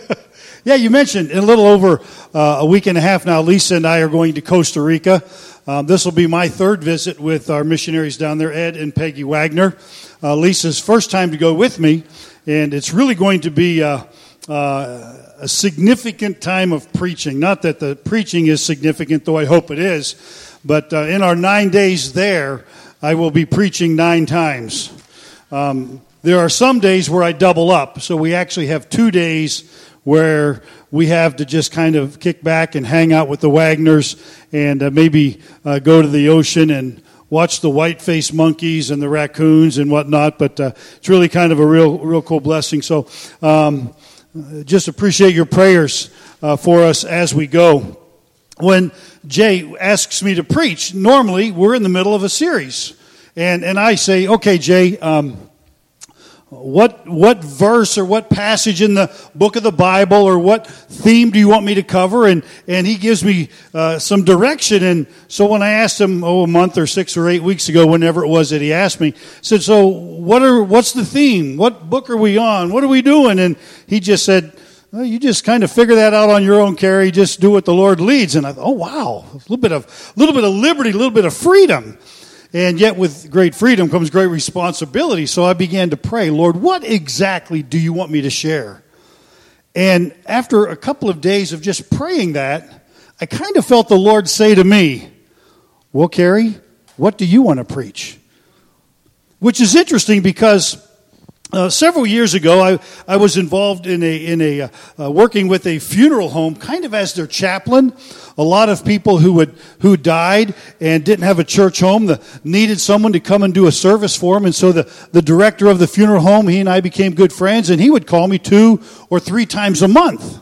yeah, you mentioned in a little over uh, a week and a half now, Lisa and I are going to Costa Rica. Um, this will be my third visit with our missionaries down there, Ed and Peggy Wagner. Uh, Lisa's first time to go with me, and it's really going to be uh, uh, a significant time of preaching. Not that the preaching is significant, though I hope it is, but uh, in our nine days there, I will be preaching nine times. Um, there are some days where I double up, so we actually have two days where we have to just kind of kick back and hang out with the Wagners and uh, maybe uh, go to the ocean and watch the white-faced monkeys and the raccoons and whatnot. But uh, it's really kind of a real, real cool blessing. So um, just appreciate your prayers uh, for us as we go. When Jay asks me to preach, normally we're in the middle of a series, and and I say, okay, Jay. Um, what, what verse or what passage in the book of the Bible or what theme do you want me to cover? And, and he gives me uh, some direction. And so when I asked him, oh, a month or six or eight weeks ago, whenever it was that he asked me, I said, so what are, what's the theme? What book are we on? What are we doing? And he just said, well, you just kind of figure that out on your own, Carey. Just do what the Lord leads. And I thought, oh, wow, a little bit of, a little bit of liberty, a little bit of freedom. And yet, with great freedom comes great responsibility. So I began to pray, Lord, what exactly do you want me to share? And after a couple of days of just praying that, I kind of felt the Lord say to me, Well, Carey, what do you want to preach? Which is interesting because uh, several years ago, I, I was involved in a in a uh, uh, working with a funeral home, kind of as their chaplain. A lot of people who would who died and didn't have a church home the, needed someone to come and do a service for them, and so the the director of the funeral home, he and I became good friends, and he would call me two or three times a month.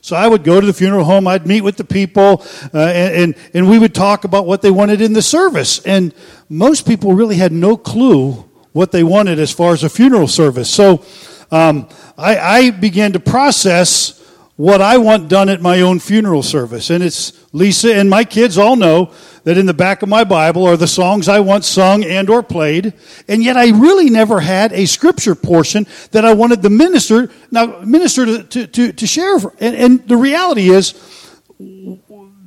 So I would go to the funeral home, I'd meet with the people, uh, and, and, and we would talk about what they wanted in the service. And most people really had no clue what they wanted as far as a funeral service. So um, I, I began to process what I want done at my own funeral service. And it's Lisa and my kids all know that in the back of my Bible are the songs I once sung and or played. And yet I really never had a scripture portion that I wanted the minister, now minister to, to, to, to share. And, and the reality is,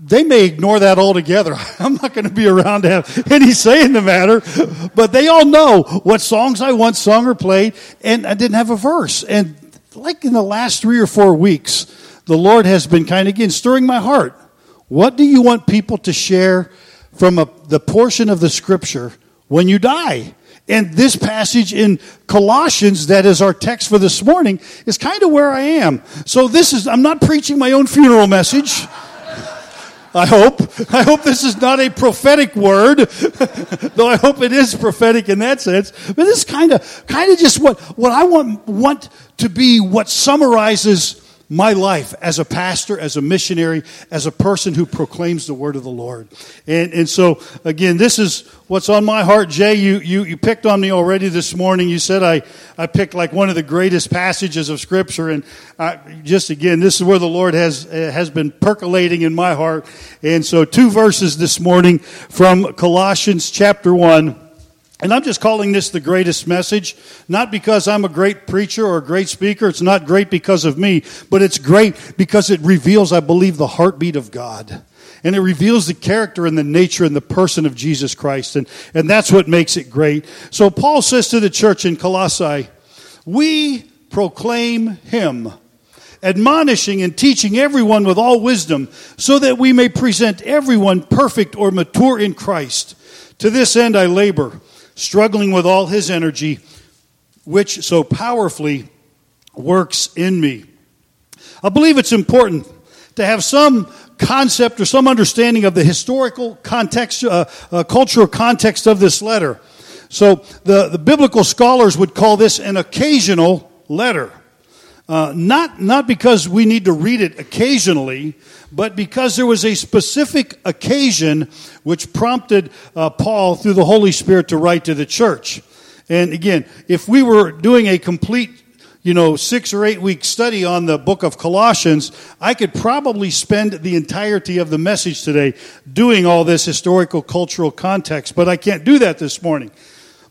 they may ignore that altogether. I'm not going to be around to have any say in the matter, but they all know what songs I once sung or played, and I didn't have a verse. And like in the last three or four weeks, the Lord has been kind of again stirring my heart. What do you want people to share from a, the portion of the scripture when you die? And this passage in Colossians, that is our text for this morning, is kind of where I am. So this is, I'm not preaching my own funeral message. I hope. I hope this is not a prophetic word, though I hope it is prophetic in that sense. But this kind of, kind of just what, what I want, want to be what summarizes my life as a pastor, as a missionary, as a person who proclaims the word of the Lord. And, and so, again, this is what's on my heart. Jay, you, you, you picked on me already this morning. You said I, I picked like one of the greatest passages of Scripture. And I, just again, this is where the Lord has, has been percolating in my heart. And so, two verses this morning from Colossians chapter 1 and I'm just calling this the greatest message, not because I'm a great preacher or a great speaker. It's not great because of me, but it's great because it reveals, I believe, the heartbeat of God. And it reveals the character and the nature and the person of Jesus Christ. And, and that's what makes it great. So Paul says to the church in Colossae, We proclaim him, admonishing and teaching everyone with all wisdom, so that we may present everyone perfect or mature in Christ. To this end I labor struggling with all his energy, which so powerfully works in me. I believe it's important to have some concept or some understanding of the historical context, uh, uh, cultural context of this letter. So the, the biblical scholars would call this an occasional letter. Uh, not, not because we need to read it occasionally, but because there was a specific occasion which prompted uh, Paul through the Holy Spirit to write to the church. And again, if we were doing a complete, you know, six or eight week study on the book of Colossians, I could probably spend the entirety of the message today doing all this historical cultural context, but I can't do that this morning.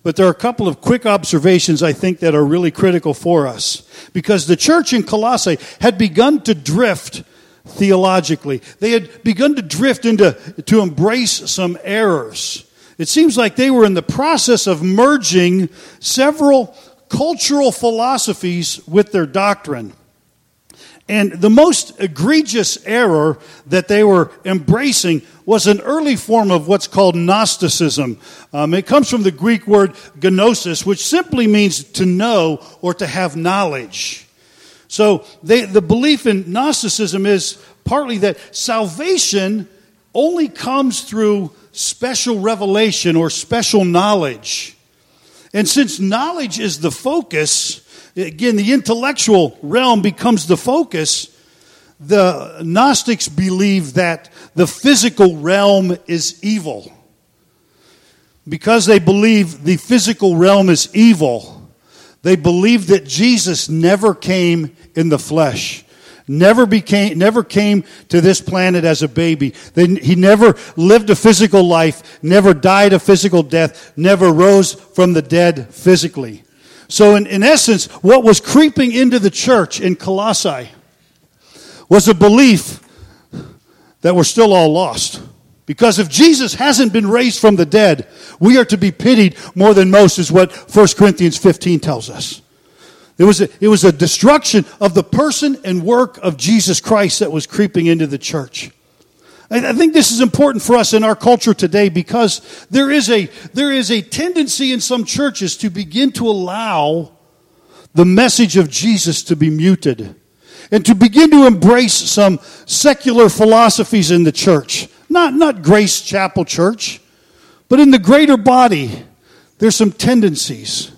But there are a couple of quick observations I think that are really critical for us. Because the church in Colossae had begun to drift theologically. They had begun to drift into, to embrace some errors. It seems like they were in the process of merging several cultural philosophies with their doctrine. And the most egregious error that they were embracing was an early form of what's called Gnosticism. Um, it comes from the Greek word gnosis, which simply means to know or to have knowledge. So they, the belief in Gnosticism is partly that salvation only comes through special revelation or special knowledge. And since knowledge is the focus, again, the intellectual realm becomes the focus, the Gnostics believe that the physical realm is evil. Because they believe the physical realm is evil, they believe that Jesus never came in the flesh. Never became, never came to this planet as a baby. He never lived a physical life, never died a physical death, never rose from the dead physically. So in, in essence, what was creeping into the church in Colossae was a belief that we're still all lost. Because if Jesus hasn't been raised from the dead, we are to be pitied more than most, is what 1 Corinthians 15 tells us. It was, a, it was a destruction of the person and work of Jesus Christ that was creeping into the church. I, I think this is important for us in our culture today because there is a, there is a tendency in some churches to begin to allow the message of Jesus to be muted and to begin to embrace some secular philosophies in the church. Not, not Grace Chapel Church, but in the greater body, there's some tendencies.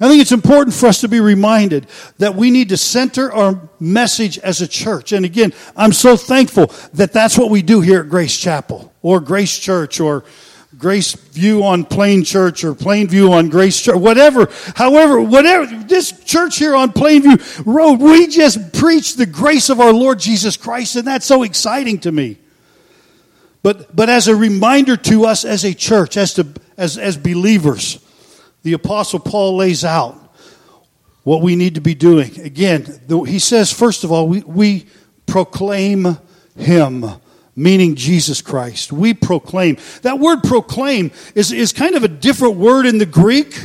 I think it's important for us to be reminded that we need to center our message as a church. And again, I'm so thankful that that's what we do here at Grace Chapel or Grace Church or Grace View on Plain Church or Plain View on Grace Church, whatever, however, whatever, this church here on Plainview Road, we just preach the grace of our Lord Jesus Christ, and that's so exciting to me. But, but as a reminder to us as a church, as, to, as, as believers, the Apostle Paul lays out what we need to be doing. Again, he says, first of all, we, we proclaim Him, meaning Jesus Christ. We proclaim. That word proclaim is, is kind of a different word in the Greek.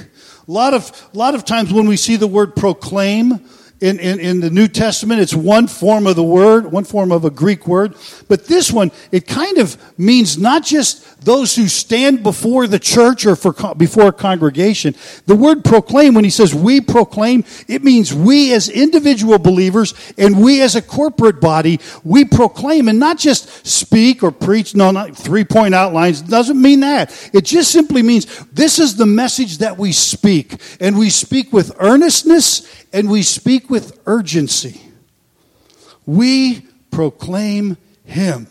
A lot of, a lot of times when we see the word proclaim, in, in, in, the New Testament, it's one form of the word, one form of a Greek word. But this one, it kind of means not just those who stand before the church or for, before a congregation. The word proclaim, when he says we proclaim, it means we as individual believers and we as a corporate body, we proclaim and not just speak or preach, no, not three point outlines. It doesn't mean that. It just simply means this is the message that we speak. And we speak with earnestness and we speak with urgency. We proclaim Him.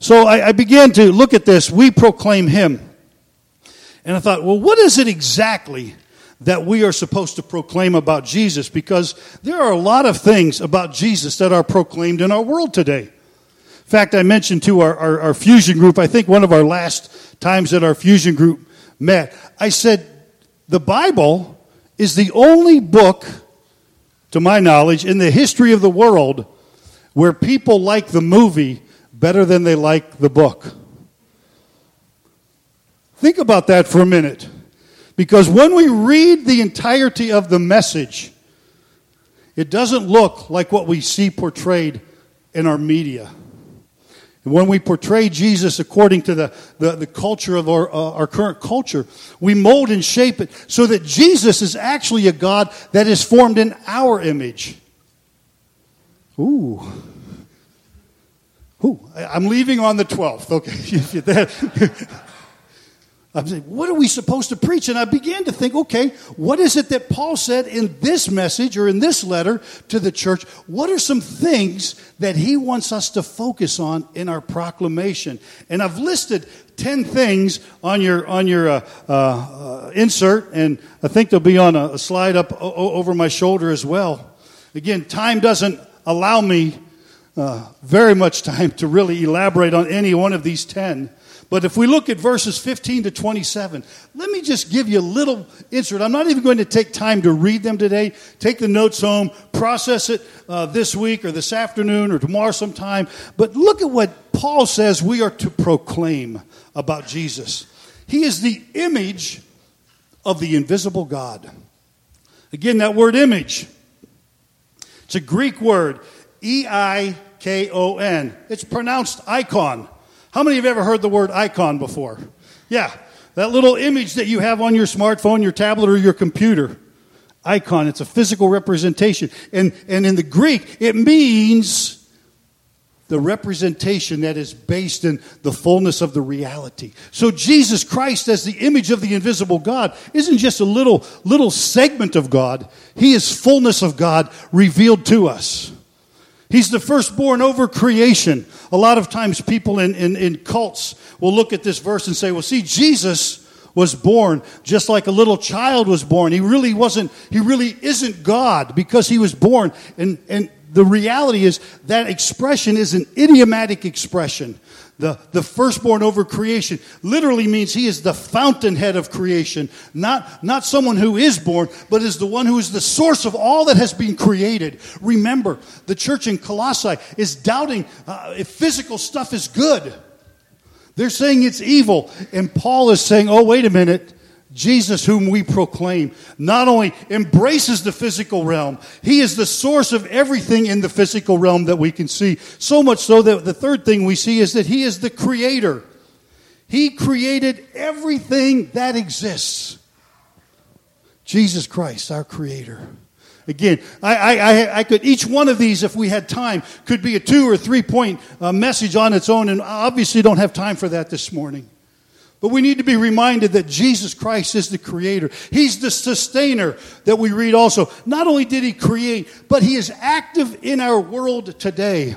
So I, I, began to look at this. We proclaim Him. And I thought, well, what is it exactly that we are supposed to proclaim about Jesus? Because there are a lot of things about Jesus that are proclaimed in our world today. In fact, I mentioned to our, our, our fusion group, I think one of our last times that our fusion group met, I said, the Bible is the only book, to my knowledge, in the history of the world where people like the movie better than they like the book. Think about that for a minute. Because when we read the entirety of the message, it doesn't look like what we see portrayed in our media. When we portray Jesus according to the, the, the culture of our, uh, our current culture, we mold and shape it so that Jesus is actually a God that is formed in our image. Ooh. Ooh. I'm leaving on the 12th. Okay. I'm saying, what are we supposed to preach? And I began to think, okay, what is it that Paul said in this message or in this letter to the church? What are some things that he wants us to focus on in our proclamation? And I've listed 10 things on your, on your uh, uh, insert, and I think they'll be on a, a slide up o- over my shoulder as well. Again, time doesn't allow me uh, very much time to really elaborate on any one of these 10. But if we look at verses 15 to 27, let me just give you a little insert. I'm not even going to take time to read them today. Take the notes home, process it uh, this week or this afternoon or tomorrow sometime. But look at what Paul says we are to proclaim about Jesus. He is the image of the invisible God. Again, that word image. It's a Greek word, E I K O N. It's pronounced icon. How many of you have ever heard the word icon before? Yeah, that little image that you have on your smartphone, your tablet, or your computer. Icon, it's a physical representation. And, and in the Greek, it means the representation that is based in the fullness of the reality. So Jesus Christ as the image of the invisible God isn't just a little little segment of God. He is fullness of God revealed to us. He's the firstborn over creation. A lot of times people in, in, in cults will look at this verse and say, well, see, Jesus was born just like a little child was born. He really wasn't, he really isn't God because he was born. And, and the reality is that expression is an idiomatic expression. The, the firstborn over creation literally means he is the fountainhead of creation, not, not someone who is born, but is the one who is the source of all that has been created. Remember, the church in Colossae is doubting uh, if physical stuff is good. They're saying it's evil. And Paul is saying, oh, wait a minute. Jesus, whom we proclaim, not only embraces the physical realm, he is the source of everything in the physical realm that we can see. So much so that the third thing we see is that he is the creator. He created everything that exists. Jesus Christ, our creator. Again, I, I, I, could, each one of these, if we had time, could be a two or three point uh, message on its own, and obviously don't have time for that this morning. But we need to be reminded that Jesus Christ is the creator. He's the sustainer that we read also. Not only did he create, but he is active in our world today.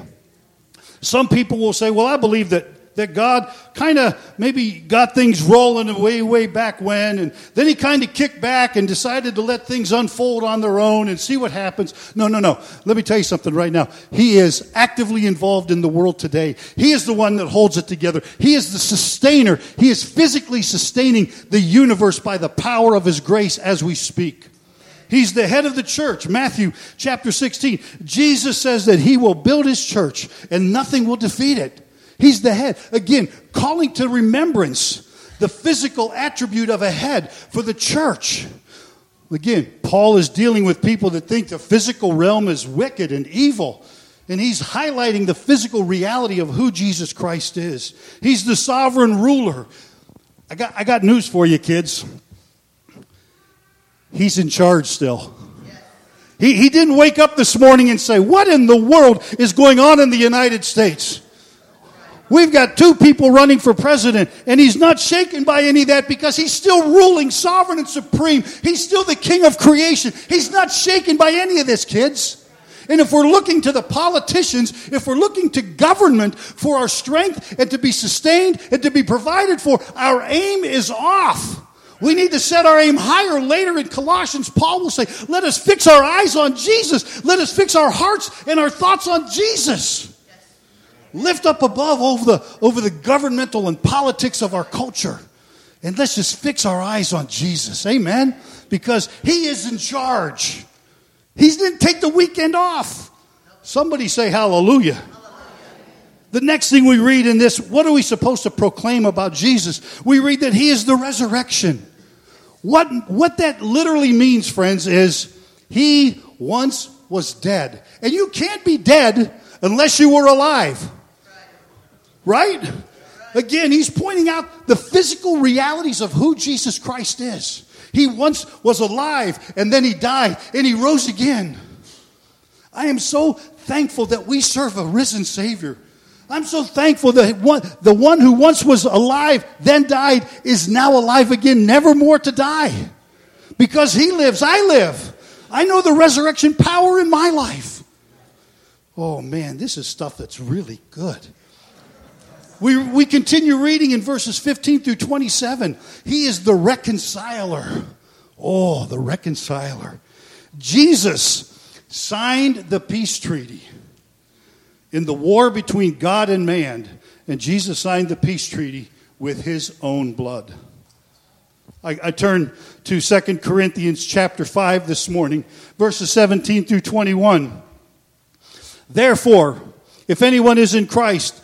Some people will say, well, I believe that that God kind of maybe got things rolling way, way back when, and then He kind of kicked back and decided to let things unfold on their own and see what happens. No, no, no. Let me tell you something right now. He is actively involved in the world today. He is the one that holds it together. He is the sustainer. He is physically sustaining the universe by the power of His grace as we speak. He's the head of the church. Matthew chapter 16. Jesus says that he will build his church and nothing will defeat it. He's the head. Again, calling to remembrance the physical attribute of a head for the church. Again, Paul is dealing with people that think the physical realm is wicked and evil. And he's highlighting the physical reality of who Jesus Christ is. He's the sovereign ruler. I got, I got news for you, kids. He's in charge still. He, he didn't wake up this morning and say, What in the world is going on in the United States? We've got two people running for president, and he's not shaken by any of that because he's still ruling sovereign and supreme. He's still the king of creation. He's not shaken by any of this, kids. And if we're looking to the politicians, if we're looking to government for our strength and to be sustained and to be provided for, our aim is off. We need to set our aim higher. Later in Colossians, Paul will say, Let us fix our eyes on Jesus. Let us fix our hearts and our thoughts on Jesus lift up above over the, over the governmental and politics of our culture. And let's just fix our eyes on Jesus. Amen? Because He is in charge. He didn't take the weekend off. Somebody say hallelujah. The next thing we read in this, what are we supposed to proclaim about Jesus? We read that He is the resurrection. What, what that literally means, friends, is He once was dead. And you can't be dead unless you were alive. Right? Again, he's pointing out the physical realities of who Jesus Christ is. He once was alive and then he died and he rose again. I am so thankful that we serve a risen Savior. I'm so thankful that one, the one who once was alive, then died, is now alive again, never more to die. Because he lives, I live. I know the resurrection power in my life. Oh man, this is stuff that's really good. We, we continue reading in verses 15 through 27. He is the reconciler. Oh, the reconciler. Jesus signed the peace treaty in the war between God and man. And Jesus signed the peace treaty with his own blood. I, I turn to 2 Corinthians chapter 5 this morning, verses 17 through 21. Therefore, if anyone is in Christ,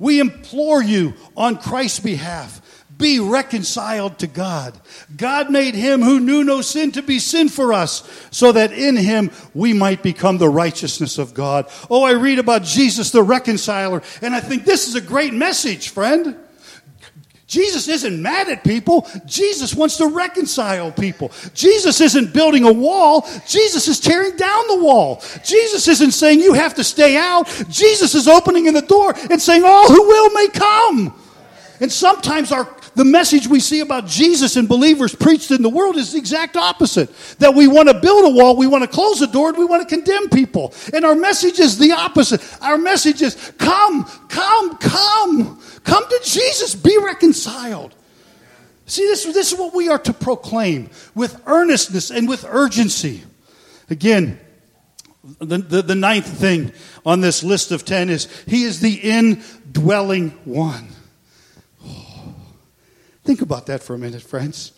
We implore you on Christ's behalf be reconciled to God. God made him who knew no sin to be sin for us, so that in him we might become the righteousness of God. Oh, I read about Jesus the reconciler, and I think this is a great message, friend. Jesus isn't mad at people. Jesus wants to reconcile people. Jesus isn't building a wall. Jesus is tearing down the wall. Jesus isn't saying you have to stay out. Jesus is opening in the door and saying all who will may come. And sometimes our, the message we see about Jesus and believers preached in the world is the exact opposite. That we want to build a wall, we want to close the door, and we want to condemn people. And our message is the opposite. Our message is come, come, come. Come to Jesus, be reconciled. See, this, this is what we are to proclaim with earnestness and with urgency. Again, the, the, the ninth thing on this list of ten is He is the indwelling one. Think about that for a minute, friends.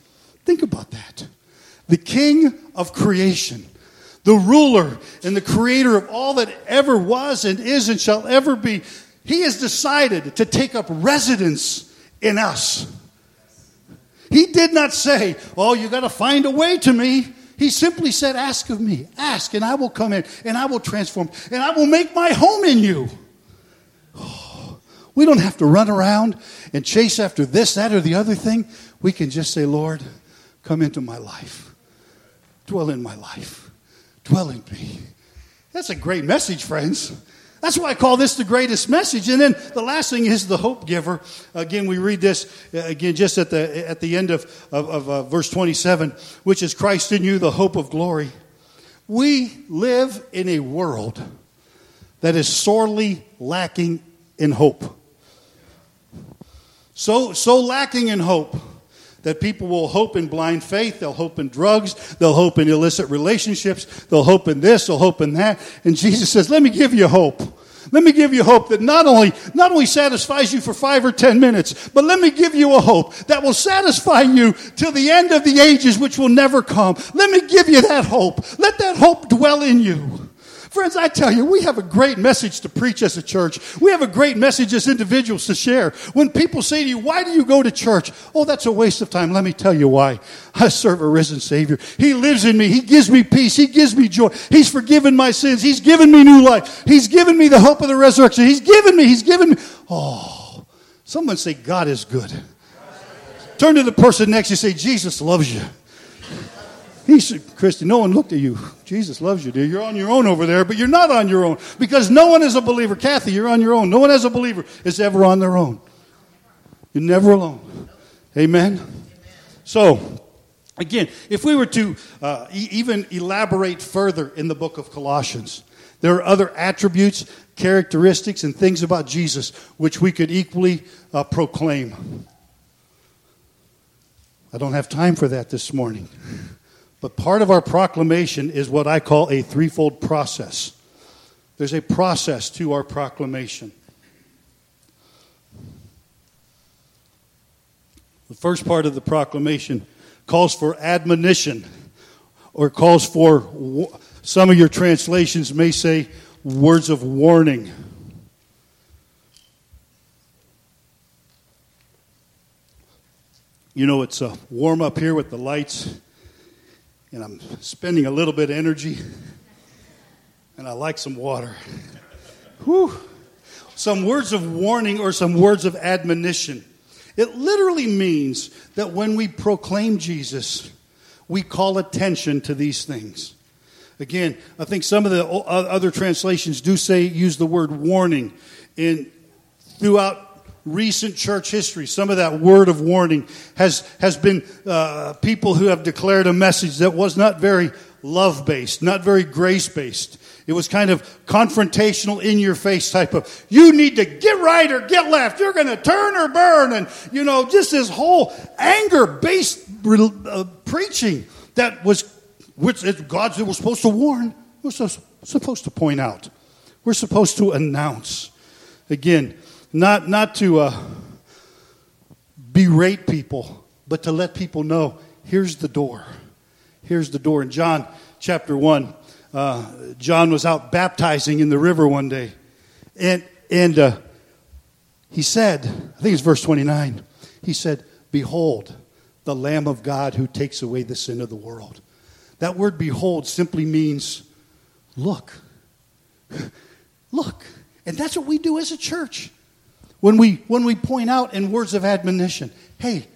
Think about that. The King of creation, the ruler and the creator of all that ever was and is and shall ever be, he has decided to take up residence in us. He did not say, Oh, you got to find a way to me. He simply said, Ask of me, ask, and I will come in, and I will transform, and I will make my home in you. We don't have to run around and chase after this, that, or the other thing. We can just say, Lord, come into my life. Dwell in my life. Dwell in me. That's a great message, friends. That's why I call this the greatest message. And then the last thing is the hope giver. Again, we read this uh, again just at the, at the end of, of, of uh, verse 27, which is Christ in you, the hope of glory. We live in a world that is sorely lacking in hope. So, so lacking in hope that people will hope in blind faith, they'll hope in drugs, they'll hope in illicit relationships, they'll hope in this, they'll hope in that. And Jesus says, Let me give you hope. Let me give you hope that not only, not only satisfies you for five or ten minutes, but let me give you a hope that will satisfy you till the end of the ages, which will never come. Let me give you that hope. Let that hope dwell in you. Friends, I tell you, we have a great message to preach as a church. We have a great message as individuals to share. When people say to you, Why do you go to church? Oh, that's a waste of time. Let me tell you why. I serve a risen Savior. He lives in me. He gives me peace. He gives me joy. He's forgiven my sins. He's given me new life. He's given me the hope of the resurrection. He's given me. He's given me. Oh, someone say, God is good. Turn to the person next to you say, Jesus loves you. He said, Christy, no one looked at you. Jesus loves you, dear. You're on your own over there, but you're not on your own because no one is a believer. Kathy, you're on your own. No one as a believer is ever on their own. You're never alone. Amen? So, again, if we were to uh, e- even elaborate further in the book of Colossians, there are other attributes, characteristics, and things about Jesus which we could equally uh, proclaim. I don't have time for that this morning. But part of our proclamation is what I call a threefold process. There's a process to our proclamation. The first part of the proclamation calls for admonition, or calls for, some of your translations may say, words of warning. You know, it's uh, warm up here with the lights and I'm spending a little bit of energy, and I like some water. Whew. Some words of warning or some words of admonition. It literally means that when we proclaim Jesus, we call attention to these things. Again, I think some of the other translations do say use the word warning in throughout recent church history, some of that word of warning has, has been uh, people who have declared a message that was not very love based, not very grace based. It was kind of confrontational, in your face type of, you need to get right or get left. You're going to turn or burn. And, you know, just this whole anger based uh, preaching that was, which God was supposed to warn, was supposed to point out. We're supposed to announce. Again, not, not to uh, berate people, but to let people know here's the door. Here's the door. In John chapter 1, uh, John was out baptizing in the river one day. And, and uh, he said, I think it's verse 29, he said, Behold, the Lamb of God who takes away the sin of the world. That word behold simply means look. look. And that's what we do as a church. When we, when we point out in words of admonition, hey,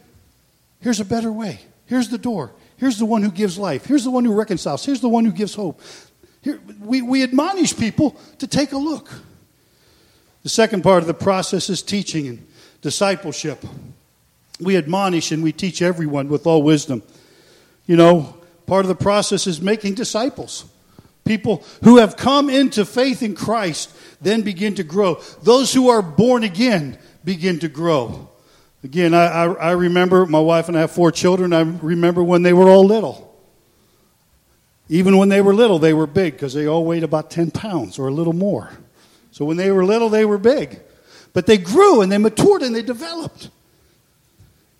here's a better way. Here's the door. Here's the one who gives life. Here's the one who reconciles. Here's the one who gives hope. Here, we, we admonish people to take a look. The second part of the process is teaching and discipleship. We admonish and we teach everyone with all wisdom. You know, part of the process is making disciples. People who have come into faith in Christ then begin to grow. Those who are born again begin to grow. Again, I, I, I, remember my wife and I have four children. I remember when they were all little. Even when they were little, they were big because they all weighed about 10 pounds or a little more. So when they were little, they were big. But they grew and they matured and they developed.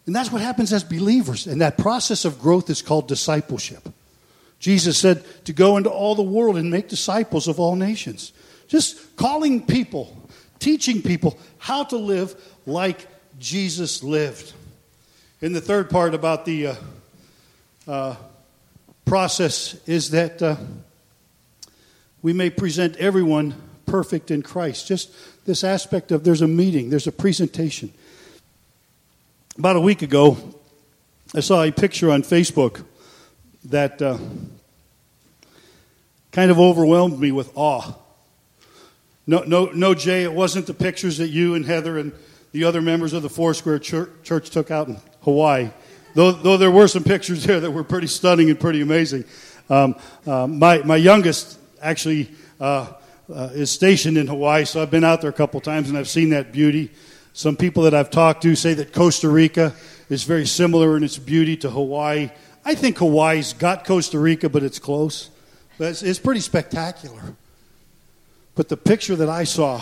And that's what happens as believers. And that process of growth is called discipleship. Jesus said to go into all the world and make disciples of all nations. Just calling people, teaching people how to live like Jesus lived. And the third part about the uh, uh, process is that uh, we may present everyone perfect in Christ. Just this aspect of there's a meeting, there's a presentation. About a week ago, I saw a picture on Facebook that uh, kind of overwhelmed me with awe. No, no, no, Jay, it wasn't the pictures that you and Heather and the other members of the Foursquare church, church took out in Hawaii. Though, though there were some pictures there that were pretty stunning and pretty amazing. Um, uh, my, my youngest actually uh, uh, is stationed in Hawaii, so I've been out there a couple times and I've seen that beauty. Some people that I've talked to say that Costa Rica is very similar in its beauty to Hawaii. I think Hawaii's got Costa Rica, but it's close. But it's, it's pretty spectacular. But the picture that I saw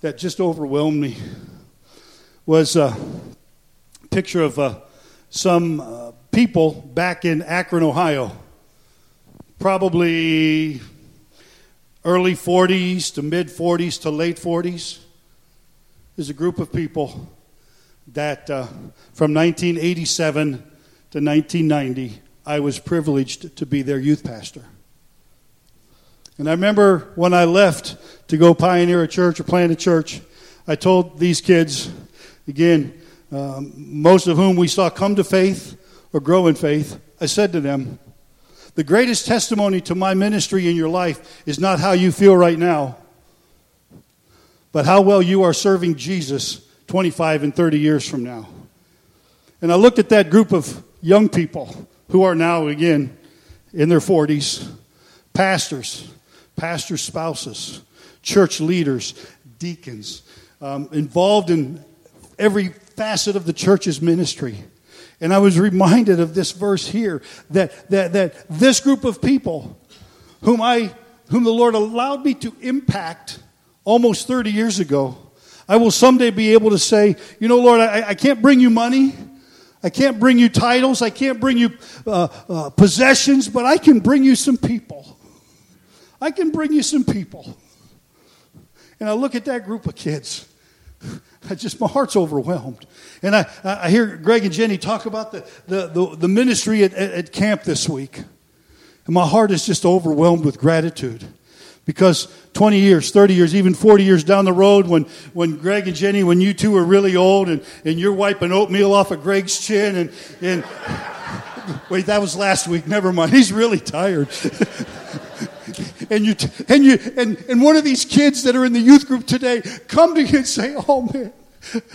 that just overwhelmed me was a picture of uh, some uh, people back in Akron, Ohio, probably early 40s to mid 40s to late 40s. There's a group of people that uh, from 1987 to 1990, I was privileged to be their youth pastor. And I remember when I left to go pioneer a church or plant a church, I told these kids, again, um, most of whom we saw come to faith or grow in faith, I said to them, the greatest testimony to my ministry in your life is not how you feel right now, but how well you are serving Jesus 25 and 30 years from now. And I looked at that group of young people who are now, again, in their 40s, pastors, pastors' spouses, church leaders, deacons, um, involved in every facet of the church's ministry. And I was reminded of this verse here that, that, that this group of people whom I whom the Lord allowed me to impact almost 30 years ago, I will someday be able to say, you know, Lord, I, I can't bring you money. I can't bring you titles. I can't bring you uh, uh, possessions, but I can bring you some people. I can bring you some people. And I look at that group of kids. I just, my heart's overwhelmed. And I, I hear Greg and Jenny talk about the, the, the, the ministry at, at camp this week. And my heart is just overwhelmed with gratitude. Because 20 years, 30 years, even 40 years down the road, when, when Greg and Jenny, when you two are really old and, and you're wiping oatmeal off of Greg's chin and, and wait, that was last week. Never mind. He's really tired. and you, and you, and, and one of these kids that are in the youth group today come to you and say, oh man,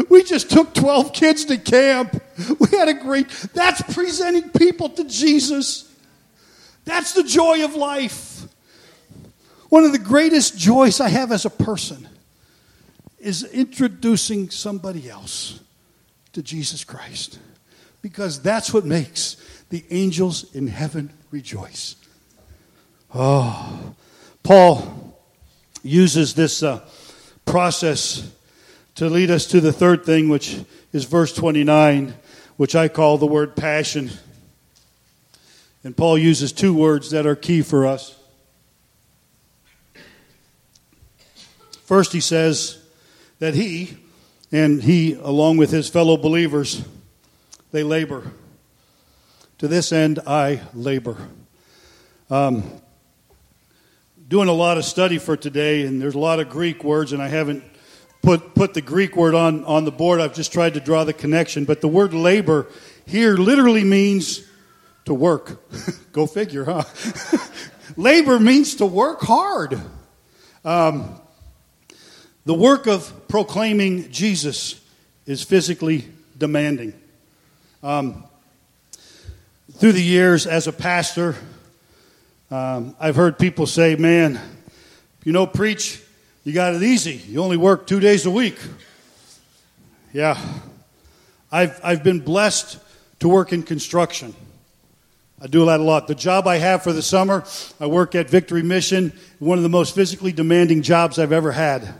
We just took 12 kids to camp. We had a great, that's presenting people to Jesus. That's the joy of life. One of the greatest joys I have as a person is introducing somebody else to Jesus Christ because that's what makes the angels in heaven rejoice. Oh, Paul uses this uh, process to lead us to the third thing, which is verse 29, which I call the word passion. And Paul uses two words that are key for us. First, he says that he, and he, along with his fellow believers, they labor. To this end, I labor. Um, doing a lot of study for today, and there's a lot of Greek words, and I haven't put, put the Greek word on, on the board. I've just tried to draw the connection. But the word labor here literally means to work. Go figure, huh? labor means to work hard. Um, the work of proclaiming Jesus is physically demanding. Um, through the years as a pastor, um, I've heard people say, man, you know, preach, you got it easy. You only work two days a week. Yeah. I've, I've been blessed to work in construction. I do that a lot. The job I have for the summer, I work at Victory Mission, one of the most physically demanding jobs I've ever had.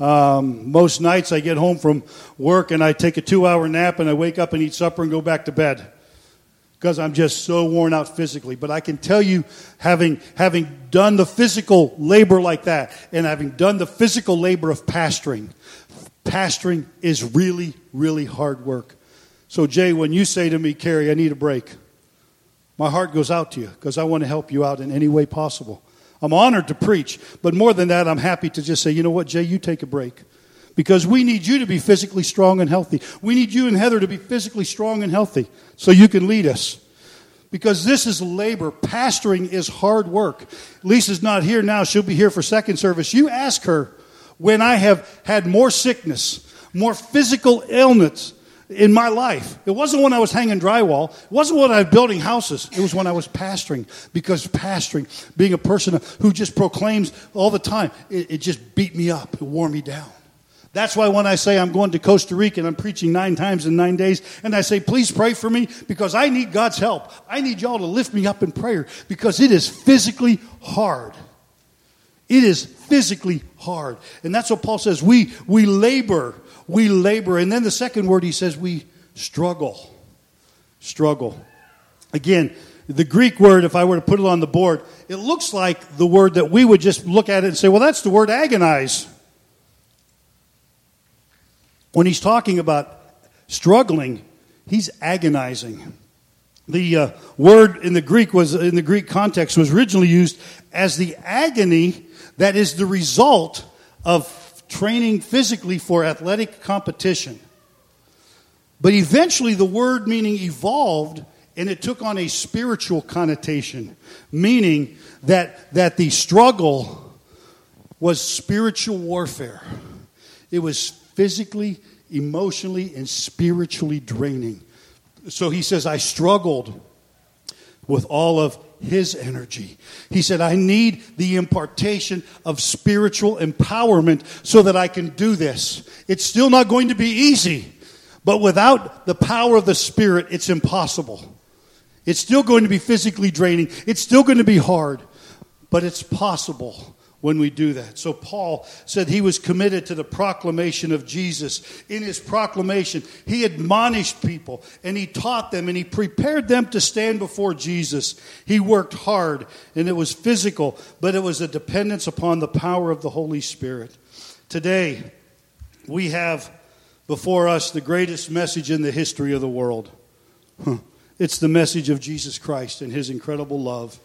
Um, most nights I get home from work and I take a two hour nap and I wake up and eat supper and go back to bed because I'm just so worn out physically. But I can tell you, having, having done the physical labor like that, and having done the physical labor of pastoring, pastoring is really, really hard work. So, Jay, when you say to me, Carey, I need a break, my heart goes out to you because I want to help you out in any way possible. I'm honored to preach, but more than that, I'm happy to just say, you know what, Jay, you take a break because we need you to be physically strong and healthy. We need you and Heather to be physically strong and healthy so you can lead us. Because this is labor. Pastoring is hard work. Lisa's not here now. She'll be here for second service. You ask her when I have had more sickness, more physical illness in my life. It wasn't when I was hanging drywall. It wasn't when I was building houses. It was when I was pastoring. Because pastoring, being a person who just proclaims all the time, it, it just beat me up. It wore me down. That's why when I say I'm going to Costa Rica and I'm preaching nine times in nine days, and I say, please pray for me because I need God's help. I need y'all to lift me up in prayer because it is physically hard. It is physically hard. And that's what Paul says. We, we labor. We labor. And then the second word he says, we struggle. Struggle. Again, the Greek word, if I were to put it on the board, it looks like the word that we would just look at it and say, well, that's the word agonize when he's talking about struggling, he's agonizing. The uh, word in the Greek was in the Greek context was originally used as the agony that is the result of training physically for athletic competition. But eventually the word meaning evolved and it took on a spiritual connotation, meaning that, that the struggle was spiritual warfare. It was physically, emotionally, and spiritually draining. So he says, I struggled with all of his energy. He said, I need the impartation of spiritual empowerment so that I can do this. It's still not going to be easy, but without the power of the Spirit, it's impossible. It's still going to be physically draining, it's still going to be hard, but it's possible when we do that. So Paul said he was committed to the proclamation of Jesus. In his proclamation, he admonished people and he taught them and he prepared them to stand before Jesus. He worked hard and it was physical, but it was a dependence upon the power of the Holy Spirit. Today, we have before us the greatest message in the history of the world. It's the message of Jesus Christ and his incredible love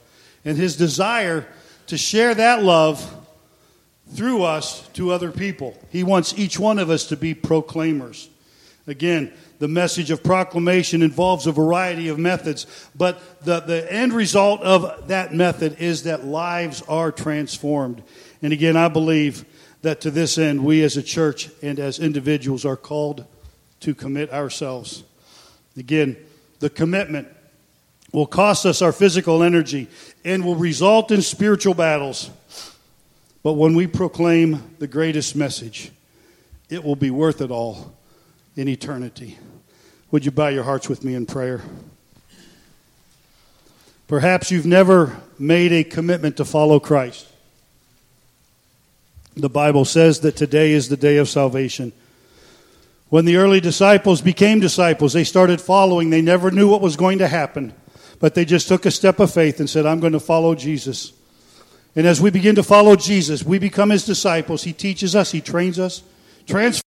and his desire to share that love through us to other people. He wants each one of us to be proclaimers. Again, the message of proclamation involves a variety of methods, but the, the end result of that method is that lives are transformed. And again, I believe that to this end, we as a church and as individuals are called to commit ourselves. Again, the commitment will cost us our physical energy and will result in spiritual battles. But when we proclaim the greatest message, it will be worth it all in eternity. Would you bow your hearts with me in prayer? Perhaps you've never made a commitment to follow Christ. The Bible says that today is the day of salvation. When the early disciples became disciples, they started following. They never knew what was going to happen, but they just took a step of faith and said, I'm going to follow Jesus. And as we begin to follow Jesus, we become his disciples. He teaches us, he trains us, transforms